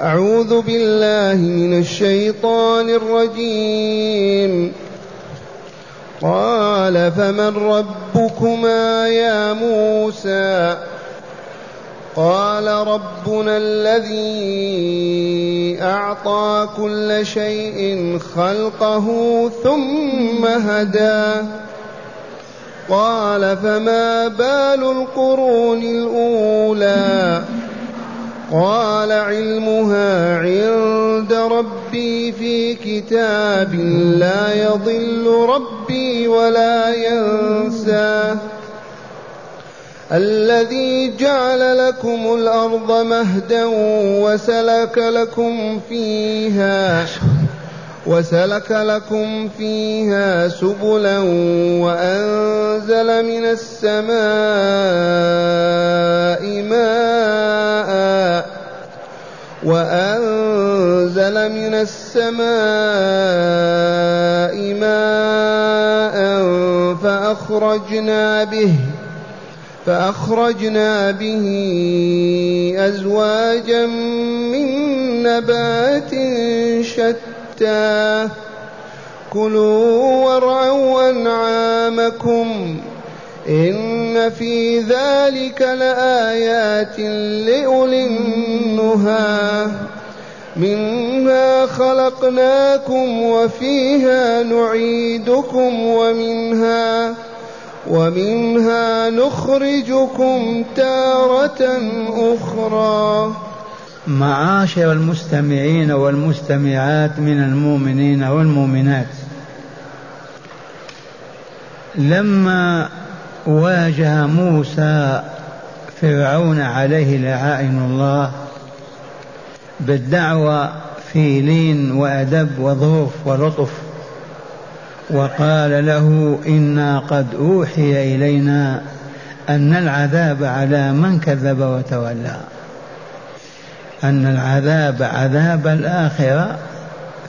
أعوذ بالله من الشيطان الرجيم. قال فمن ربكما يا موسى؟ قال ربنا الذي أعطى كل شيء خلقه ثم هدى. قال فما بال القرون الأولى؟ قال علمها عند ربي في كتاب لا يضل ربي ولا ينسى الذي جعل لكم الأرض مهدا وسلك لكم فيها وسلك لكم فيها سبلا وأنزل من السماء ماء وأنزل من السماء ماء فأخرجنا به فأخرجنا به أزواجا من نبات شتى كلوا وارعوا أنعامكم إن في ذلك لآيات لأولي النهى. منها خلقناكم وفيها نعيدكم ومنها ومنها نخرجكم تارة أخرى. معاشر المستمعين والمستمعات من المؤمنين والمؤمنات. لما واجه موسى فرعون عليه لعائن الله بالدعوة في لين وأدب وظروف ولطف وقال له إنا قد أوحي إلينا أن العذاب على من كذب وتولى. أن العذاب عذاب الآخرة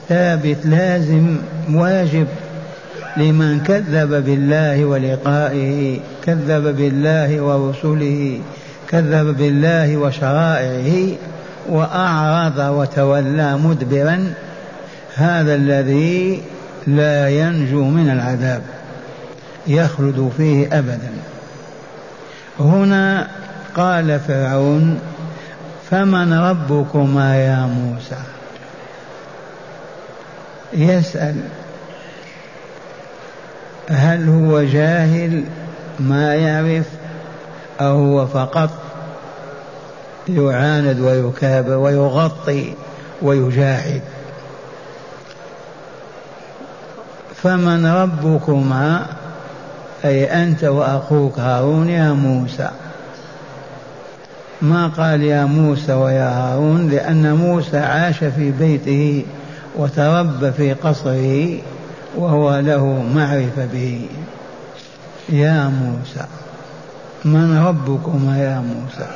ثابت لازم واجب لمن كذب بالله ولقائه كذب بالله ورسله كذب بالله وشرائعه وأعرض وتولى مدبرا. هذا الذي لا ينجو من العذاب يخلد فيه أبدا. هنا قال فرعون فمن ربكما يا موسى؟ يسأل هل هو جاهل؟ ما يعرف؟ أو هو فقط يعاند ويكابر ويغطي ويجاهد؟ فمن ربكما؟ أي أنت وأخوك هارون يا موسى. ما قال يا موسى ويا هارون لأن موسى عاش في بيته وتربى في قصره وهو له معرفة به. يا موسى من ربكما يا موسى؟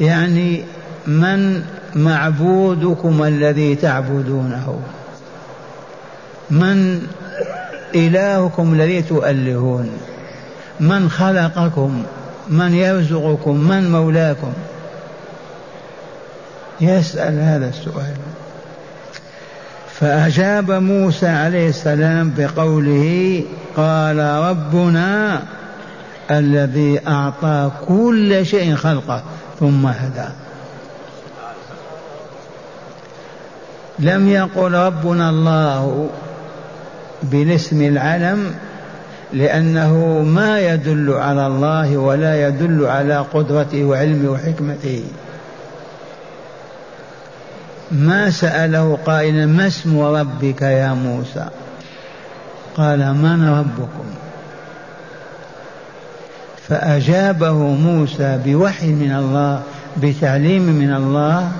يعني من معبودكم الذي تعبدونه؟ من إلهكم الذي تؤلهون؟ من خلقكم؟ من يرزقكم من مولاكم؟ يسأل هذا السؤال. فأجاب موسى عليه السلام بقوله قال ربنا الذي أعطى كل شيء خلقه ثم هدى. لم يقل ربنا الله بالاسم العلم لأنه ما يدل على الله ولا يدل على قدرته وعلمه وحكمته. ما سأله قائلا ما اسم ربك يا موسى؟ قال من ربكم؟ فأجابه موسى بوحي من الله بتعليم من الله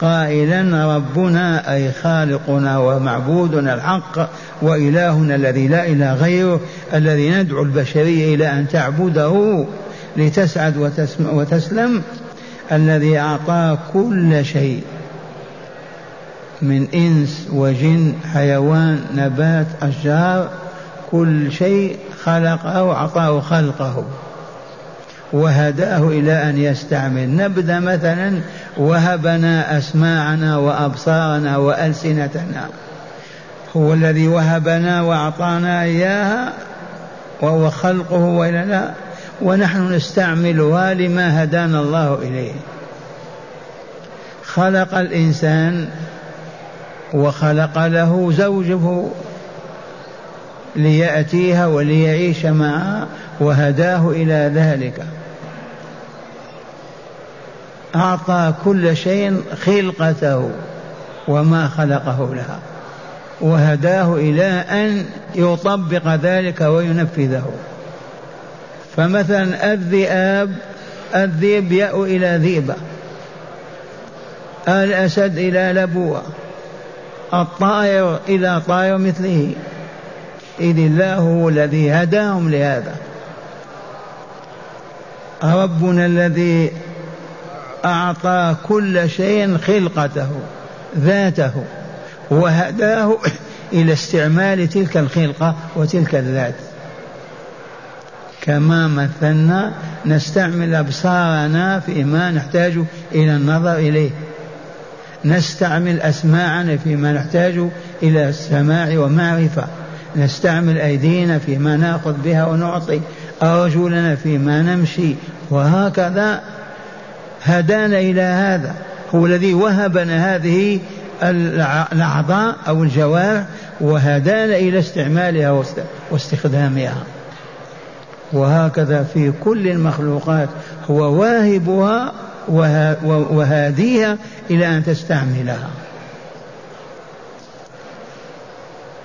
قائلا ربنا أي خالقنا ومعبودنا الحق وإلهنا الذي لا إله غيره الذي ندعو البشرية إلى أن تعبده لتسعد وتسلم الذي أعطاه كل شيء من إنس وجن حيوان نبات أشجار كل شيء خلقه وأعطاه خلقه. وهدأه إلى أن يستعمل. نبدأ مثلا وهبنا أسماعنا وأبصارنا وألسنتنا. هو الذي وهبنا وأعطانا إياها وهو خلقه وإلا لا. ونحن نستعملها لما هدانا الله إليه. خلق الإنسان وخلق له زوجه ليأتيها وليعيش معها وهداه إلى ذلك. أعطى كل شيء خلقته وما خلقه لها وهداه إلى أن يطبق ذلك وينفذه. فمثلا الذئاب الذئب يأو إلى ذئبة الأسد إلى لبوة الطائر إلى طائر مثله. إذ الله هو الذي هداهم لهذا. ربنا الذي أعطى كل شيء خلقته ذاته وهداه إلى استعمال تلك الخلقة وتلك الذات. كما مثلنا نستعمل أبصارنا فيما نحتاج إلى النظر إليه. نستعمل أسماعنا فيما نحتاج إلى السماع ومعرفة نستعمل أيدينا فيما نأخذ بها ونعطي أرجلنا فيما نمشي وهكذا هدانا إلى هذا. هو الذي وهبنا هذه الأعضاء أو الجوارح وهدانا إلى استعمالها واستخدامها. وهكذا في كل المخلوقات هو واهبها وهاديها إلى أن تستعملها.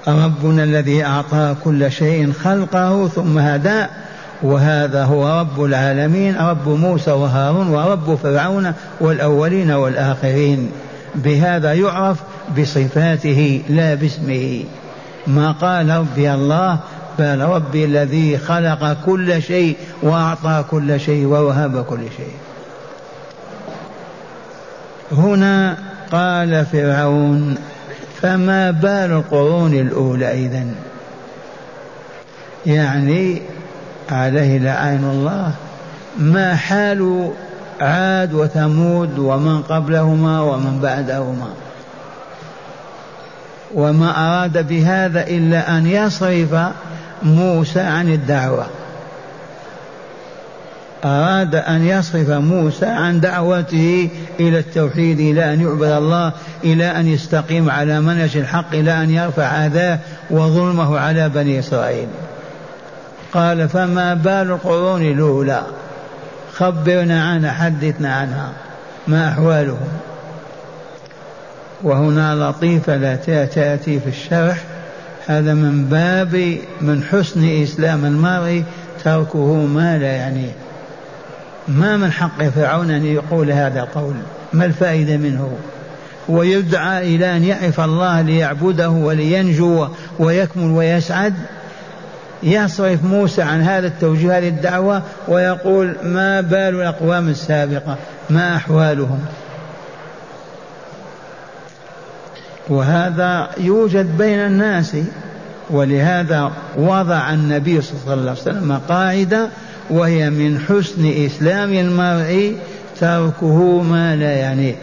ربنا الذي أعطى كل شيء خلقه ثم هدى؟ وهذا هو رب العالمين رب موسى وهارون ورب فرعون والأولين والآخرين. بهذا يعرف بصفاته لا باسمه. ما قال ربي الله بل ربي الذي خلق كل شيء وأعطى كل شيء ووهب كل شيء. هنا قال فرعون فما بال القرون الأولى إذن؟ يعني عليه لعين الله ما حال عاد وثمود ومن قبلهما ومن بعدهما. وما أراد بهذا إلا أن يصرف موسى عن الدعوة. أراد أن يصرف موسى عن دعوته إلى التوحيد إلى أن يعبد الله إلى أن يستقيم على منهج الحق إلى أن يرفع أذاه وظلمه على بني إسرائيل. قال فما بال القرون الأولى؟ خبرنا عنها حدثنا عنها. ما أحوالهم؟ وهنا لطيفة لا تأتي في الشرح. هذا من باب من حسن إسلام المرء تركه ما لا يعنيه ما من حق فرعون أن يقول هذا القول ما الفائدة منه؟ هو يدعى إلى أن يعرف الله ليعبده ولينجو ويكمل ويسعد. يصرف موسى عن هذا التوجيه هذه الدعوة ويقول ما بال الأقوام السابقة؟ ما أحوالهم؟ وهذا يوجد بين الناس ولهذا وضع النبي صلى الله عليه وسلم قاعدة وهي من حسن إسلام المرء تركه ما لا يعنيه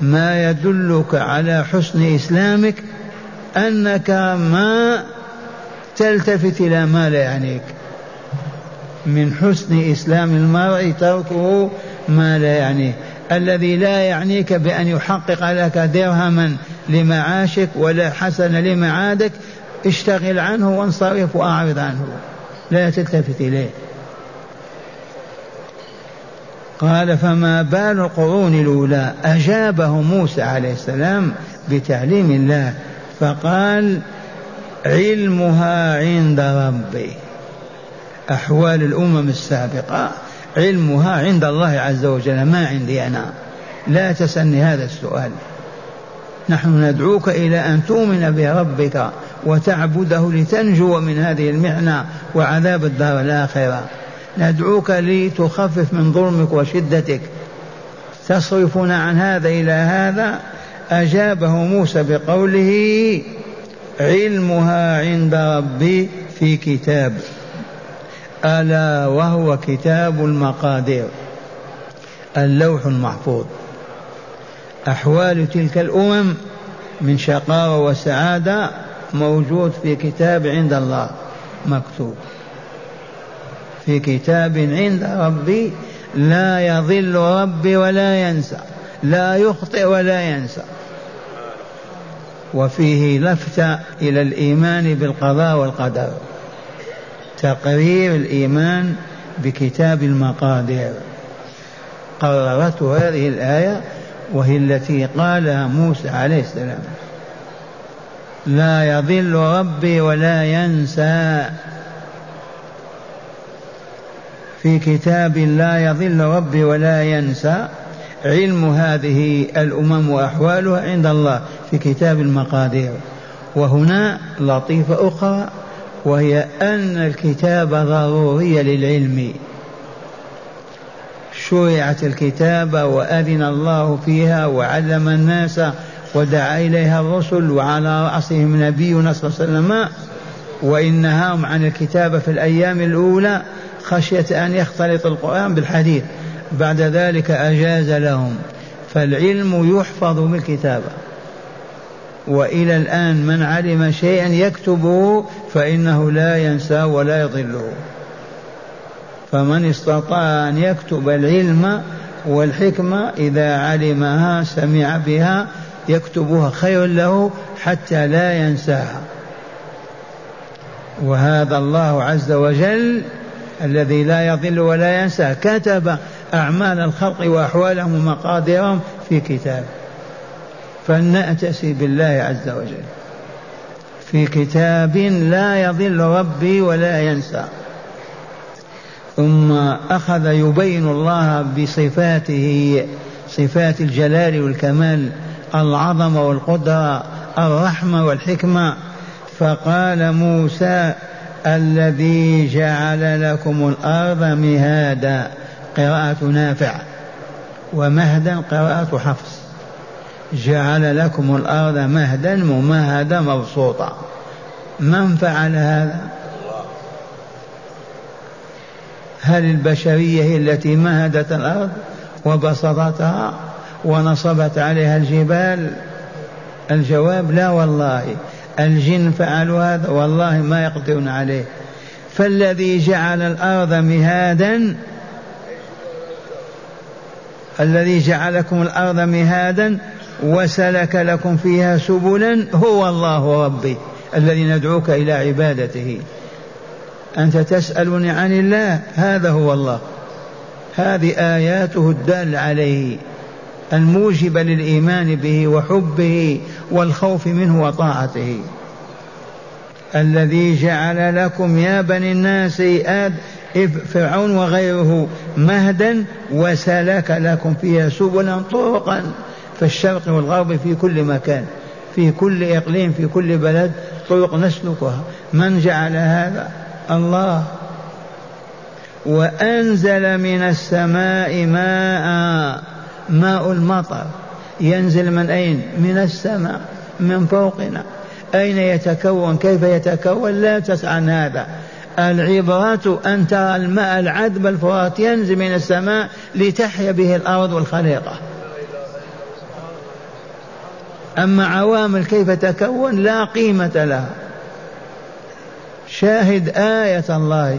ما يدلك على حسن إسلامك أنك ما تلتفت إلى ما لا يعنيك. من حسن إسلام المرء تركه ما لا يعنيه الذي لا يعنيك بأن يحقق لك درهما لمعاشك ولا حسن لمعادك اشتغل عنه وانصرف وأعرض عنه. لا تلتفت إليه. قال فما بال القرون الأولى؟ أجابه موسى عليه السلام بتعليم الله. فقال علمها عند ربي. أحوال الأمم السابقة علمها عند الله عز وجل ما عندي أنا. لا تسألني هذا السؤال. نحن ندعوك إلى أن تؤمن بربك وتعبده لتنجو من هذه المحنة وعذاب الدار الآخرة. ندعوك لتخفف من ظلمك وشدتك. تصرفنا عن هذا إلى هذا. أجابه موسى بقوله علمها عند ربي في كتاب ألا وهو كتاب المقادير اللوح المحفوظ. أحوال تلك الأمم من شقاوة وسعادة موجود في كتاب عند الله مكتوب. في كتاب عند ربي لا يضل ربي ولا ينسى لا يخطئ ولا ينسى. وفيه لفتة إلى الإيمان بالقضاء والقدر. تقرير الإيمان بكتاب المقادير. قررته هذه الآية وهي التي قالها موسى عليه السلام. لا يضل ربي ولا ينسى. في كتاب لا يضل ربي ولا ينسى علم هذه الأمم وأحوالها عند الله في كتاب المقادير. وهنا لطيفة أخرى وهي أن الكتاب ضروريه للعلم. شرعت الكتابة وأذن الله فيها وعلم الناس ودعا إليها الرسل وعلى رأسهم نبينا صلى الله عليه وسلم وإن نهاهم عن الكتابة في الأيام الأولى خشية أن يختلط القرآن بالحديث. بعد ذلك أجاز لهم فالعلم يحفظ بالكتابة وإلى الآن من علم شيئا يكتبه فإنه لا ينسى ولا يضله. فمن استطاع أن يكتب العلم والحكمة إذا علمها سمع بها يكتبها خير له حتى لا ينساها. وهذا الله عز وجل الذي لا يضل ولا ينسى. كتب أعمال الخلق وأحوالهم ومقاديرهم في كتاب. فلنأتسي بالله عز وجل. في كتاب لا يضل ربي ولا ينسى. ثم أخذ يبين الله بصفاته صفات الجلال والكمال العظمة والقدرة الرحمة والحكمة. فقال موسى الذي جعل لكم الأرض مهادا. قراءة نافع ومهدا قراءة حفص. جعل لكم الأرض مهدا ممهدا مبسوطا. من فعل هذا؟ هل البشرية هي التي مهدت الأرض وبسطتها ونصبت عليها الجبال؟ الجواب لا والله. الجن فعلوا هذا والله ما يقدرون عليه. فالذي جعل الأرض مهادا الذي جعلكم الأرض مهادا وسلك لكم فيها سبلا هو الله ربي الذي ندعوك إلى عبادته. أنت تسألني عن الله هذا هو الله. هذه آياته الدالة عليه الموجبة للإيمان به وحبه والخوف منه وطاعته. الذي جعل لكم يا بني الناس فرعون وغيره مهدا وسلك لكم فيها سبلا طرقا في الشرق والغرب في كل مكان في كل إقليم في كل بلد طرق نسلكها. من جعل هذا؟ الله. وأنزل من السماء ماء ماء المطر. ينزل من أين؟ من السماء من فوقنا. أين يتكون؟ كيف يتكون؟ لا تسأل عن هذا. العبرة أن ترى الماء العذب الفرات ينزل من السماء لتحيا به الأرض والخليقة. أما عوامل كيف تكون لا قيمة لها. شاهد آية الله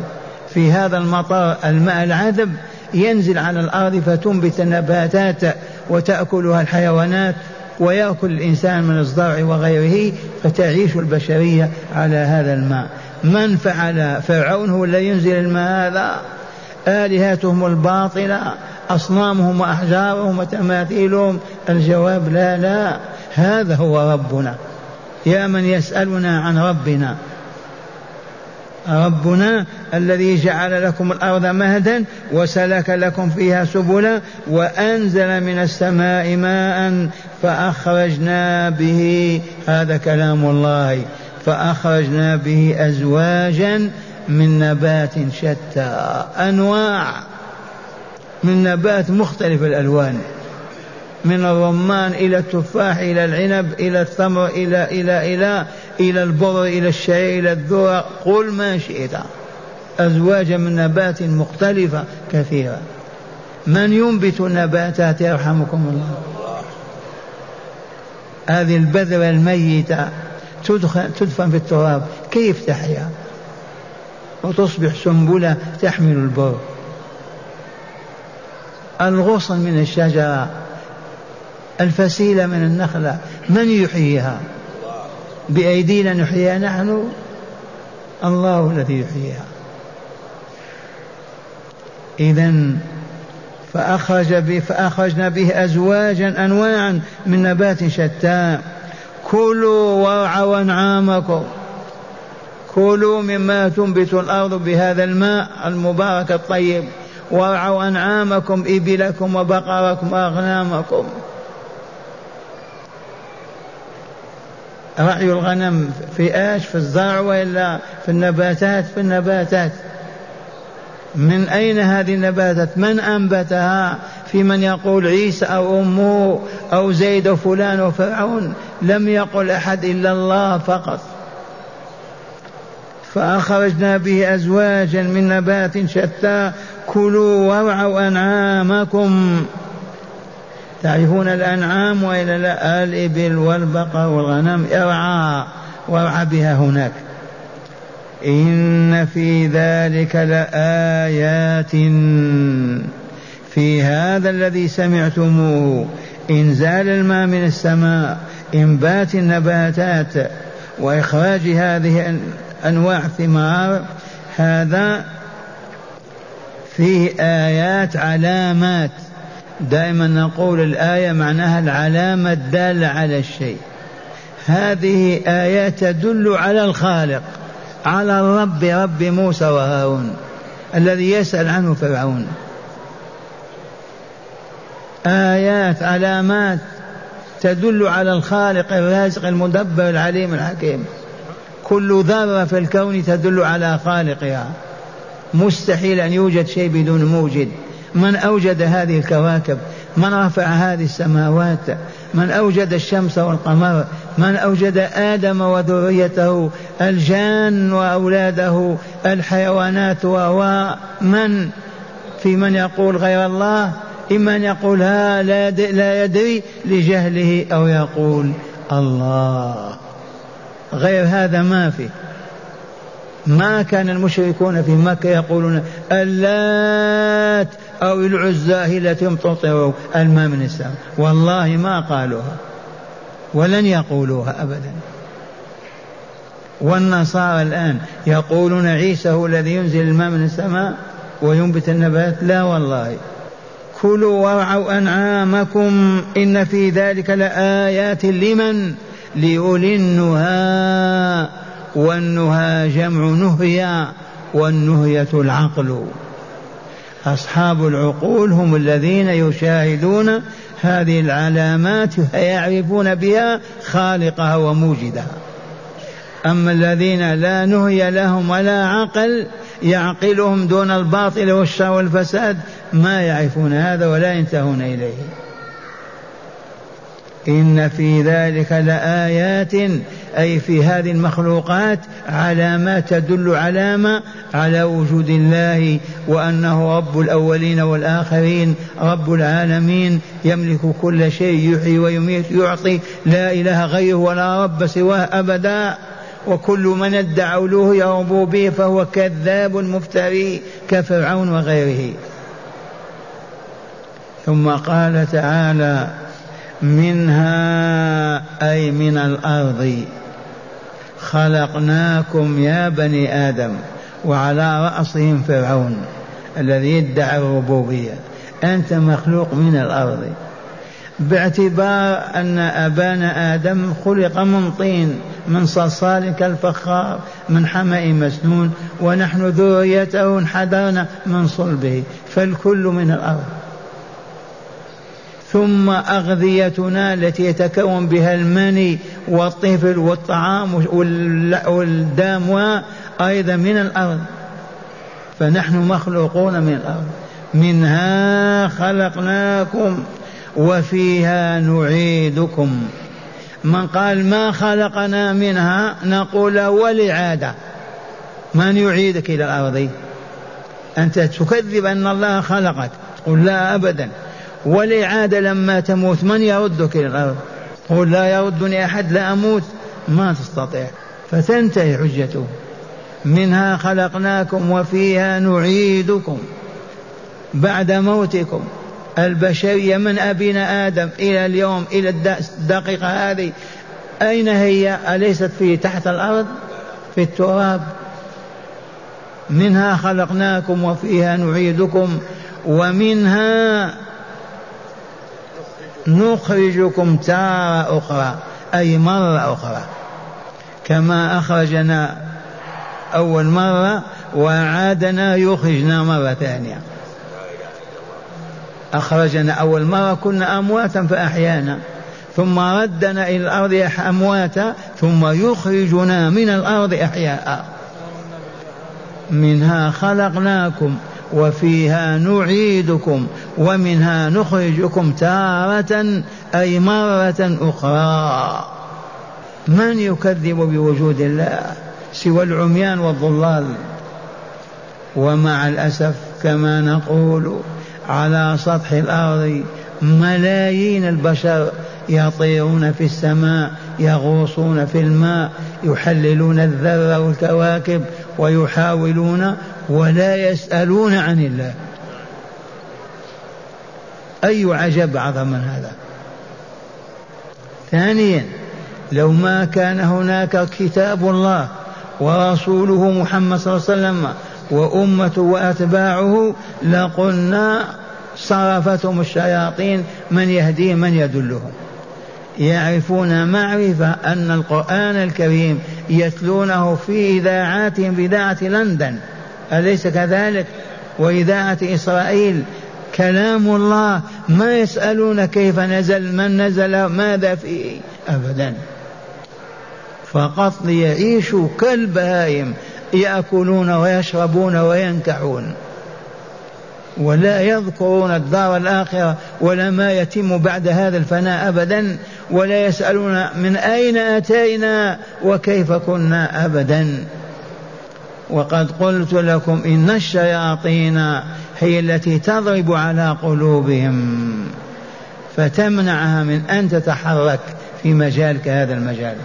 في هذا المطر الماء العذب ينزل على الأرض فتنبت النباتات وتأكلها الحيوانات ويأكل الإنسان من الزرع وغيره فتعيش البشرية على هذا الماء. من فعل فرعون هو الذي ينزل الماء هذا؟ آلهتهم الباطلة أصنامهم وأحجارهم وتماثيلهم. الجواب لا لا. هذا هو ربنا. يا من يسألنا عن ربنا. ربنا الذي جعل لكم الأرض مهدا وسلك لكم فيها سبلا وأنزل من السماء ماء فأخرجنا به. هذا كلام الله. فأخرجنا به أزواجا من نبات شتى أنواع من نبات مختلف الألوان من الرمان إلى التفاح إلى العنب إلى التمر إلى إلى إلى إلى البر إلى الشعير إلى الذرة قل ما شئت. أزواجا من نبات مختلفة كثيرة. من ينبت النباتات يرحمكم الله. هذه البذرة الميتة. تدفن في التراب كيف تحيا؟ وتصبح سنبلة تحمل البر. الغصن من الشجرة الفسيلة من النخلة من يحييها؟ بأيدينا نحييها نحن؟ الله الذي يحييها. إذا فأخرج فأخرجنا به أزواجا أنواعا من نبات شتى كلوا وارعوا أنعامكم. كلوا مما تنبت الأرض بهذا الماء المبارك الطيب. وارعوا أنعامكم إبلكم وبقركم وأغنامكم. رعي الغنم في إيش؟ في الزرع وإلا في النباتات؟ في النباتات. من أين هذه النباتات؟ من أنبتها؟ في من يقول عيسى أو أمه أو زيد وفلان وفرعون لم يقل أحد إلا الله فقط. فأخرجنا به أزواجا من نبات شتى كلوا وارعوا أنعامكم. تعرفون الأنعام وإلا لا الإبل والبقر والغنم؟ ارعى وارعى بها هناك. إن في ذلك لآيات. في هذا الذي سمعتموه إنزال الماء من السماء. إنبات النباتات وإخراج هذه أنواع الثمار هذا فيه آيات علامات. دائما نقول الآية معناها العلامة الدالة على الشيء. هذه آيات تدل على الخالق على الرب رب موسى وهارون الذي يسأل عنه فرعون. آيات علامات. تدل على الخالق الرازق المدبر العليم الحكيم. كل ذرة في الكون تدل على خالقها. مستحيل أن يوجد شيء بدون موجد. من أوجد هذه الكواكب؟ من رفع هذه السماوات؟ من أوجد الشمس والقمر؟ من أوجد آدم وذريته؟ الجان وأولاده؟ الحيوانات ومن في من يقول غير الله؟ إما أن يقول ها لا يدري لجهله أو يقول الله. غير هذا ما في. ما كان المشركون في مكة يقولون اللات أو العزى هي التي تمطر الماء من السماء والله ما قالوها ولن يقولوها أبدا. والنصارى الآن يقولون عيسى هو الذي ينزل الماء من السماء وينبت النبات؟ لا والله. كلوا وارعوا أنعامكم إن في ذلك لآيات لمن لأولي النهى والنهى جمع نهيا والنهية العقل. أصحاب العقول هم الذين يشاهدون هذه العلامات فيعرفون بها خالقها وموجدها. أما الذين لا نهي لهم ولا عقل يعقلهم دون الباطل والشر والفساد ما يعرفون هذا ولا ينتهون إليه. إن في ذلك لآيات أي في هذه المخلوقات علامات تدل علامة على وجود الله وأنه رب الأولين والآخرين رب العالمين يملك كل شيء يحيي ويميت يعطي لا إله غيره ولا رب سواه أبدا. وكل من ادعى ألوهية ربوبية فهو كذاب مفتري كفرعون وغيره. ثم قال تعالى منها أي من الأرض. خلقناكم يا بني آدم وعلى رأسهم فرعون الذي يدعي الربوبية. أنت مخلوق من الأرض. باعتبار أن أبانا آدم خلق من طين من صلصال كالفخار من حمأ مسنون ونحن ذريته انحدرنا من صلبه فالكل من الأرض. ثم أغذيتنا التي يتكون بها المني والطفل والطعام والدام أيضا من الأرض. فنحن مخلوقون من الأرض. منها خلقناكم. وفيها نعيدكم. من قال ما خلقنا منها نقول ولعادة. من يعيدك إلى الأرض؟ أنت تكذب أن الله خلقك. تقول لا أبدا. والإعادة لما تموت من يردك إلى الأرض؟ قل لا يردني أحد لا أموت. ما تستطيع. فتنتهي حجته. منها خلقناكم وفيها نعيدكم. بعد موتكم. البشرية من أبينا آدم إلى اليوم إلى الدقيقة هذه أين هي؟ أليست في تحت الأرض؟ في التراب. منها خلقناكم وفيها نعيدكم ومنها نخرجكم تارة أخرى أي مرة أخرى. كما أخرجنا أول مرة وعادنا يخرجنا مرة ثانية. أخرجنا أول مرة كنا أمواتا فأحيانا ثم ردنا إلى الأرض أمواتا ثم يخرجنا من الأرض أحياء. منها خلقناكم وفيها نعيدكم ومنها نخرجكم تارة أي مرة أخرى. من يكذب بوجود الله سوى العميان والضلال؟ ومع الأسف كما نقول على سطح الأرض ملايين البشر يطيرون في السماء يغوصون في الماء يحللون الذر والكواكب ويحاولون ولا يسألون عن الله. أي عجب أعظم من هذا. ثانيا لو ما كان هناك كتاب الله ورسوله محمد صلى الله عليه وسلم وأمته وأتباعه لقلنا صرفتهم الشياطين من يهديهم من يدلهم. يعرفون معرفة أن القرآن الكريم يتلونه في إذاعاتهم بإذاعة لندن. أليس كذلك؟ وإذاعة إسرائيل كلام الله ما يسألون كيف نزل من نزل ماذا فيه أبدا. فقط ليعيشوا كالبهائم. يأكلون ويشربون وينكحون ولا يذكرون الدار الآخرة ولا ما يتم بعد هذا الفناء أبدا ولا يسألون من أين أتينا وكيف كنا أبدا. وقد قلت لكم إن الشياطين هي التي تضرب على قلوبهم فتمنعها من أن تتحرك في مجالك هذا المجال.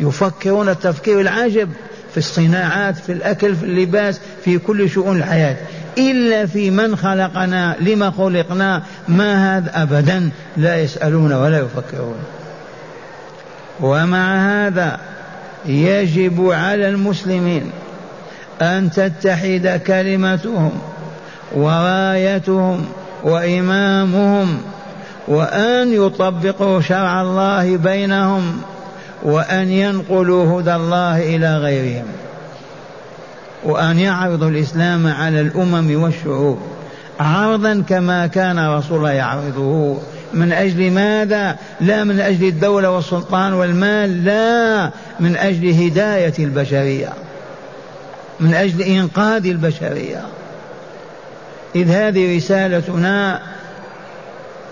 يفكرون التفكير العجب في الصناعات في الأكل في اللباس في كل شؤون الحياة. إلا في من خلقنا لما خلقنا ما هذا أبدا لا يسألون ولا يفكرون. ومع هذا يجب على المسلمين أن تتحد كلمتهم ورايتهم وإمامهم وأن يطبقوا شرع الله بينهم. وأن ينقلوا هدى الله إلى غيرهم. وأن يعرضوا الإسلام على الأمم والشعوب عرضا كما كان رسول الله يعرضه. من أجل ماذا؟ لا من أجل الدولة والسلطان والمال لا من أجل هداية البشرية. من أجل إنقاذ البشرية. إذ هذه رسالتنا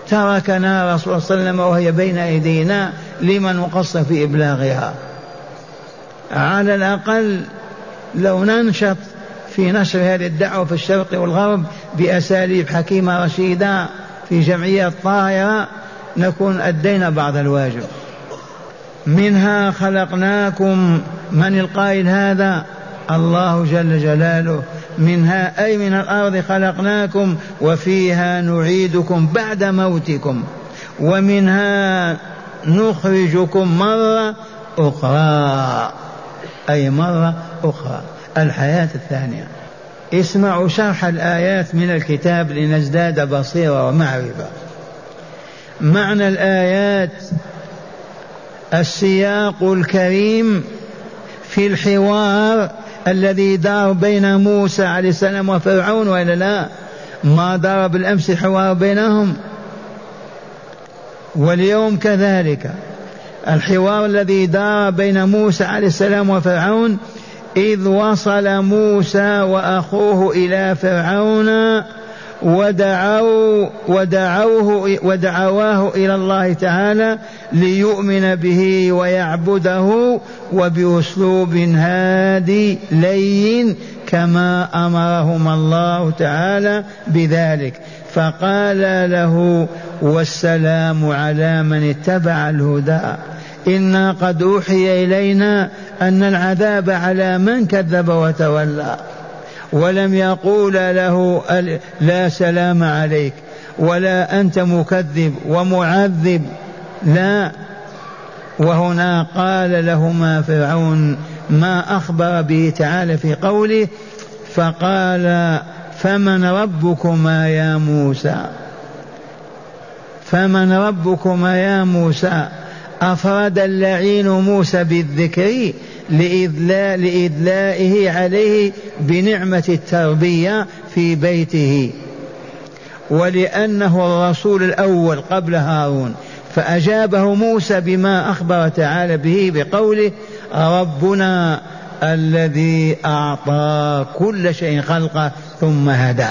تركنا رسول الله صلى الله عليه وسلم وهي بين أيدينا لمن نقص في إبلاغها. على الأقل لو ننشط في نشر هذه الدعوة في الشرق والغرب بأساليب حكيمة رشيدة في جمعية طاهرة نكون أدينا بعض الواجب. منها خلقناكم. من القائل هذا؟ الله جل جلاله. منها أي من الأرض خلقناكم وفيها نعيدكم بعد موتكم. ومنها نخرجكم مرة أخرى. أي مرة أخرى. الحياة الثانية. اسمعوا شرح الآيات من الكتاب لنزداد بصيرة ومعرفة. معنى الآيات السياق الكريم في الحوار الذي دار بين موسى عليه السلام وفرعون وإلا لا؟ ما دار بالأمس حوار بينهم؟ واليوم كذلك. الحوار الذي دار بين موسى عليه السلام وفرعون إذ وصل موسى وأخوه إلى فرعون ودعوا ودعوه ودعواه إلى الله تعالى ليؤمن به ويعبده وبأسلوب هادي لين كما امرهم الله تعالى بذلك. فقال له والسلام على من اتبع الهدى. إنا قد أوحي إلينا أن العذاب على من كذب وتولى. ولم يقول له لا سلام عليك ولا أنت مكذب ومعذب. لا. وهنا قال لهما فرعون ما أخبر به تعالى في قوله؟ فقال فمن ربكما يا موسى؟ فمن ربكما يا موسى؟ أفرد اللعين موسى بالذكر لإذلاء لإدلائه عليه بنعمة التربية في بيته. ولأنه الرسول الأول قبل هارون. فأجابه موسى بما أخبر تعالى به بقوله ربنا الذي أعطى كل شيء خلقه ثم هدى.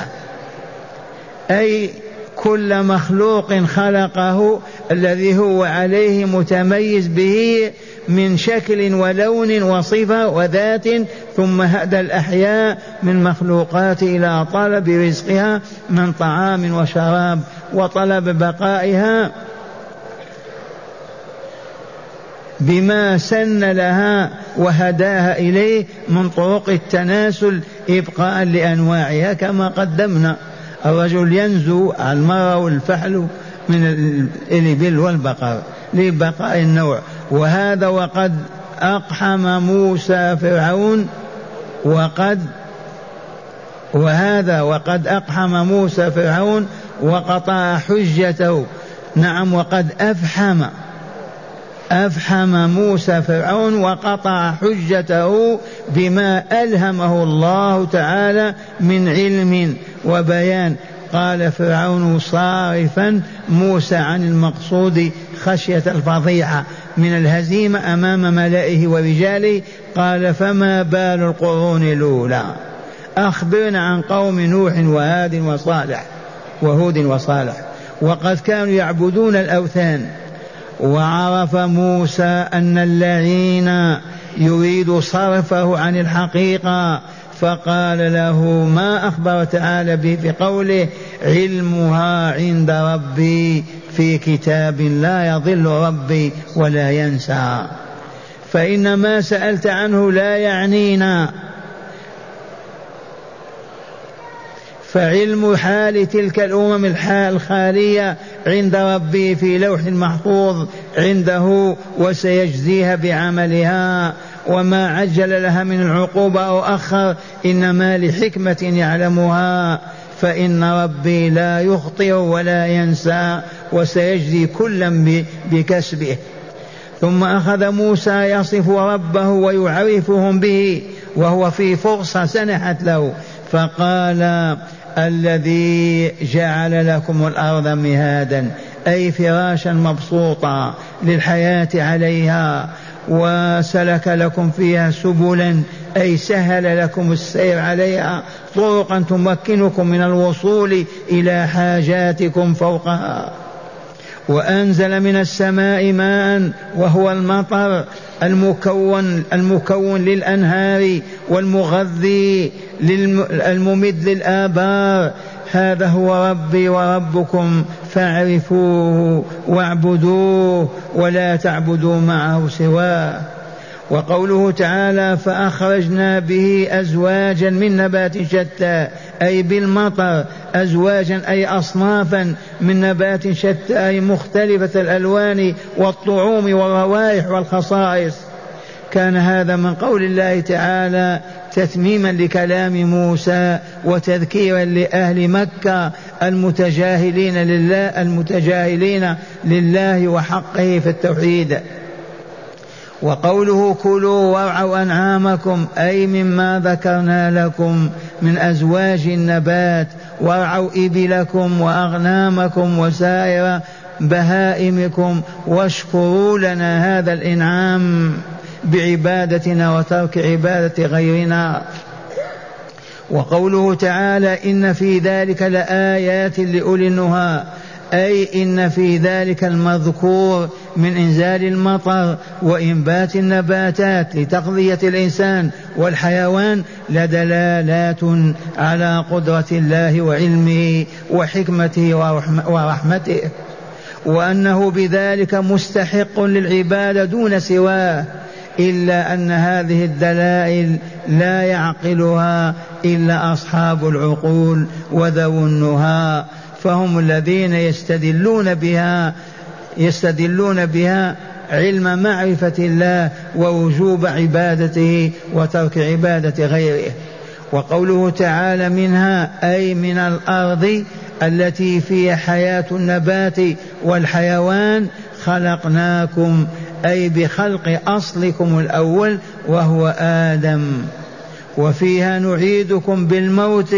أي كل مخلوق خلقه الذي هو عليه متميز به من شكل ولون وصفة وذات ثم هدى الأحياء من مخلوقات إلى طلب رزقها من طعام وشراب وطلب بقائها بما سن لها وهداها إليه من طرق التناسل إبقاء لأنواعها كما قدمنا. الرجل ينزو المرأة والفحل من الإبل والبقر لبقاء النوع. وهذا وقد أقحم موسى فرعون وقد وهذا وقد أقحم موسى فرعون وقطع حجته. نعم وقد أفحم. أفحم موسى فرعون وقطع حجته بما ألهمه الله تعالى من علم وبيان. قال فرعون صارفا موسى عن المقصود خشية الفضيحة من الهزيمة أمام ملئه ورجاله. قال فما بال القرون الأولى؟ أخبرنا عن قوم نوح وهاد وصالح وهود وصالح. وقد كانوا يعبدون الأوثان. وعرف موسى أن اللعين يريد صرفه عن الحقيقة فقال له ما أخبر تعالى به في قوله علمها عند ربي في كتاب لا يضل ربي ولا ينسى؟ فإن ما سألت عنه لا يعنينا. فعلم حال تلك الأمم الحال الخالية عند ربي في لوح محفوظ عنده وسيجزيها بعملها. وما عجل لها من العقوبة أو أخر إنما لحكمة يعلمها. فإن ربي لا يخطئ ولا ينسى وسيجزي كلا بكسبه. ثم أخذ موسى يصف ربه ويعرفهم به وهو في فرصة سنحت له. فقال الذي جعل لكم الأرض مهادا أي فراشا مبسوطا للحياة عليها وسلك لكم فيها سبلا أي سهل لكم السير عليها طرقا تمكنكم من الوصول إلى حاجاتكم فوقها. وأنزل من السماء ماء وهو المطر المكون المكون للأنهار والمغذي الممد للآبار. هذا هو ربي وربكم فاعرفوه واعبدوه ولا تعبدوا معه سواه. وقوله تعالى فأخرجنا به أزواجا من نبات شتى أي بالمطر أزواجا أي أصنافا من نبات شتى أي مختلفة الألوان والطعوم والروائح والخصائص. كان هذا من قول الله تعالى تتميما لكلام موسى وتذكيرا لأهل مكة المتجاهلين لله المتجاهلين لله وحقه في التوحيد. وقوله كلوا وارعوا أنعامكم أي مما ذكرنا لكم. من أزواج النبات وارعوا إبلكم وأغنامكم وسائر بهائمكم واشكروا لنا هذا الإنعام بعبادتنا وترك عبادة غيرنا. وقوله تعالى إن في ذلك لآيات لأولي النهى. أي إن في ذلك المذكور من إنزال المطر وإنبات النباتات لتغذية الإنسان والحيوان لدلالات على قدرة الله وعلمه وحكمته ورحمته وأنه بذلك مستحق للعبادة دون سواه إلا أن هذه الدلائل لا يعقلها إلا أصحاب العقول وذو النهى فهم الذين يستدلون بها يستدلون بها علم معرفة الله ووجوب عبادته وترك عبادة غيره. وقوله تعالى منها أي من الأرض التي فيها حياة النبات والحيوان خلقناكم أي بخلق أصلكم الأول وهو آدم. وفيها نعيدكم بالموت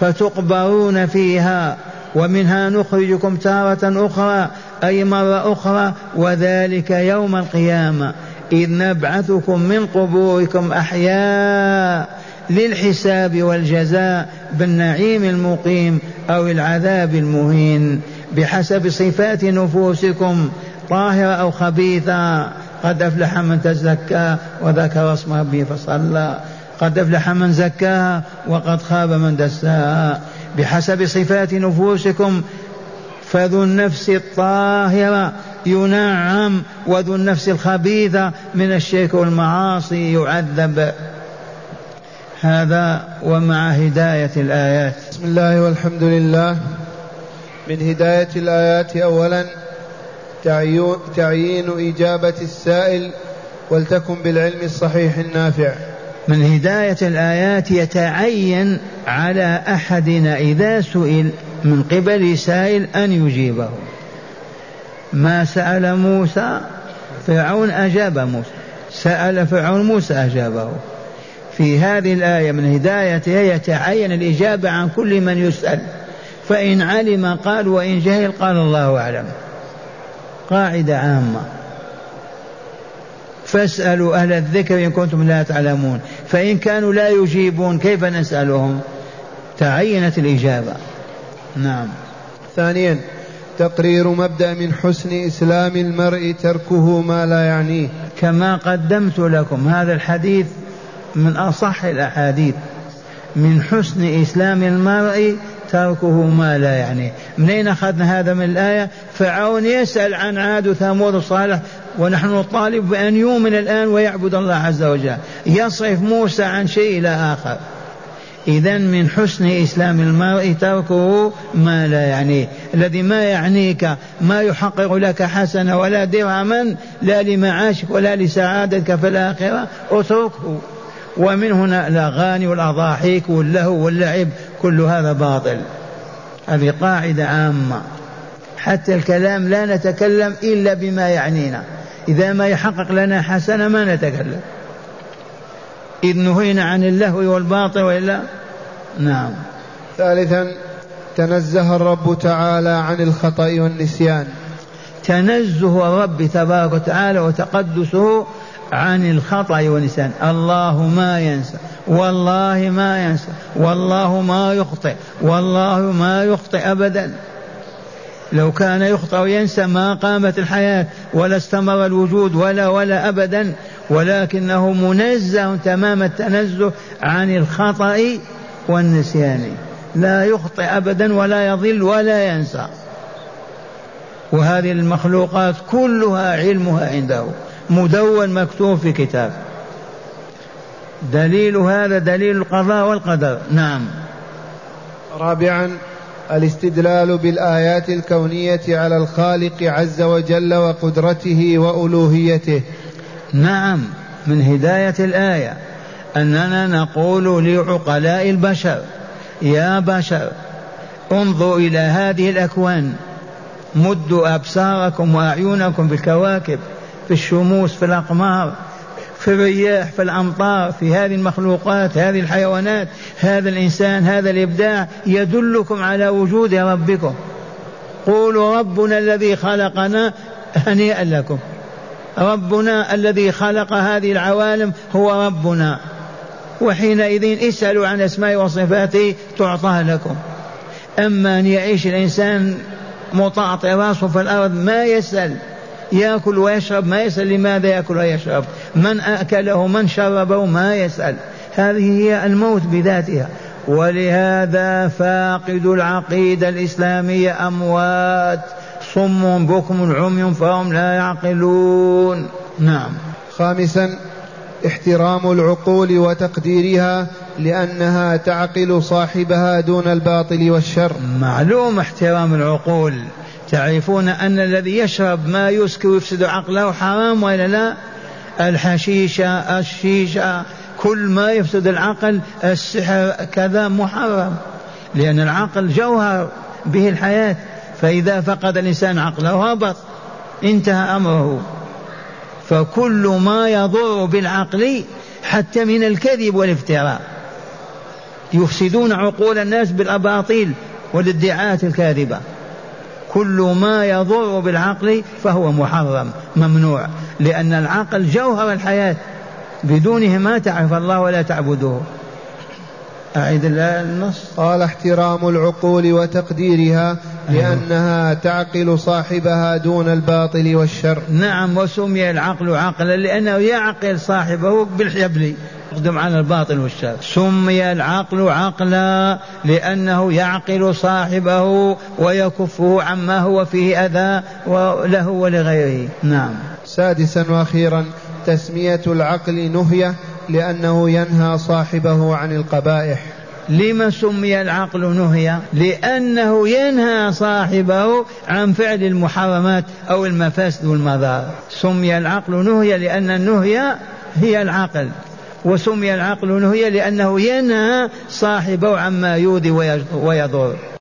فتقبرون فيها ومنها نخرجكم تارة أخرى أي مرة أخرى وذلك يوم القيامة. إذ نبعثكم من قبوركم أحياء للحساب والجزاء بالنعيم المقيم أو العذاب المهين. بحسب صفات نفوسكم طاهرة أو خبيثة. قد أفلح من تزكى وذكر اسم ربه فصلى. قد أفلح من زكاها وقد خاب من دساها. بحسب صفات نفوسكم فذو النفس الطاهرة ينعم وذو النفس الخبيثة من الشرك والمعاصي يعذب. هذا ومع هداية الآيات. بسم الله والحمد لله. من هداية الآيات أولا تعيين إجابة السائل ولتكن بالعلم الصحيح النافع. من هداية الآيات يتعين على أحدنا إذا سئل من قبل سائل أن يجيبه. ما سأل موسى؟ فرعون أجاب موسى. سأل فرعون موسى أجابه. في هذه الآية من هدايتها يتعين الإجابة عن كل من يسأل. فإن علم قال وإن جهل قال الله أعلم. قاعدة عامة. فاسألوا أهل الذكر إن كنتم لا تعلمون. فإن كانوا لا يجيبون كيف نسألهم؟ تعينت الإجابة. نعم. ثانيا تقرير مبدأ من حسن إسلام المرء تركه ما لا يعنيه. كما قدمت لكم هذا الحديث من أصح الأحاديث. من حسن إسلام المرء تركه ما لا يعنيه. من أين أخذنا هذا من الآية؟ فرعون يسأل عن عاد وثمود وصالح ونحن نطالب بأن يؤمن الآن ويعبد الله عز وجل. يصرف موسى عن شيء إلى آخر. إذا من حسن إسلام المرء تركه ما لا يعنيه الذي ما يعنيك ما يحقق لك حسنة ولا درهما لا لمعاشك ولا لسعادتك في الآخرة اتركه. ومن هنا الأغاني والأضاحيك واللهو واللعب كل هذا باطل. هذه قاعدة عامة. حتى الكلام لا نتكلم إلا بما يعنينا. إذا ما يحقق لنا حسنة ما نتكلم. إذ نهينا عن اللهو والباطل وإلا نعم. ثالثا تنزه الرب تعالى عن الخطأ والنسيان. تنزه الرب تبارك وتعالى وتقدسه عن الخطأ والنسيان. الله ما ينسى والله ما ينسى والله ما يخطئ والله ما يخطئ أبدا. لو كان يخطئ وينسى ما قامت الحياة ولا استمر الوجود ولا ولا أبدا ولكنه منزه تمام التنزه عن الخطأ والنسيان. لا يخطئ أبدا ولا يضل ولا ينسى. وهذه المخلوقات كلها علمها عنده مدون مكتوب في كتاب. دليل هذا دليل القضاء والقدر. نعم. رابعا الاستدلال بالآيات الكونية على الخالق عز وجل وقدرته وألوهيته. نعم من هداية الآية. أننا نقول لعقلاء البشر يا بشر انظروا إلى هذه الأكوان. مدوا أبصاركم وأعينكم بالكواكب في الشموس في الأقمار. في الرياح في الأمطار في هذه المخلوقات هذه الحيوانات هذا الإنسان هذا الإبداع يدلكم على وجود ربكم. قولوا ربنا الذي خلقنا هنيئا لكم. ربنا الذي خلق هذه العوالم هو ربنا. وحينئذ اسألوا عن أسماء وصفاته تعطى لكم. أما أن يعيش الإنسان مطاطي راسه في الأرض ما يسأل؟ يأكل ويشرب ما يسأل لماذا يأكل ويشرب؟ من أكله من شربه ما يسأل. هذه هي الموت بذاتها. ولهذا فاقد العقيدة الإسلامية أموات. صم بكم عمي فهم لا يعقلون. نعم. خامسا احترام العقول وتقديرها لأنها تعقل صاحبها دون الباطل والشر. معلوم احترام العقول. تعرفون أن الذي يشرب ما يسكر ويفسد عقله حرام ولا لا؟ الحشيشة الشيشة كل ما يفسد العقل السحر كذا محرم لأن العقل جوهر به الحياة فإذا فقد الإنسان عقله هبط انتهى أمره. فكل ما يضر بالعقل حتى من الكذب والافتراء. يفسدون عقول الناس بالأباطيل والادعاءات الكاذبة. كل ما يضر بالعقل فهو محرم ممنوع لأن العقل جوهر الحياة. بدونه ما تعرف الله ولا تعبده. أعيد النص. قال احترام العقول وتقديرها. لأنها تعقل صاحبها دون الباطل والشر. نعم وسمي العقل عقلا لأنه يعقل صاحبه بالحبل. يقدم على الباطل والشر سمي العقل عقلا لأنه يعقل صاحبه ويكفه عما هو فيه أذى له ولغيره. نعم. سادسا وأخيرا تسمية العقل نهية لأنه ينهى صاحبه عن القبائح. لما سمي العقل نهيا لأنه ينهى صاحبه عن فعل المحرمات أو المفاسد والمضار سمي العقل نهيا لأن النهي هي العقل. وسمي العقل نهيا لأنه ينهى صاحبه عما يؤذي ويضر.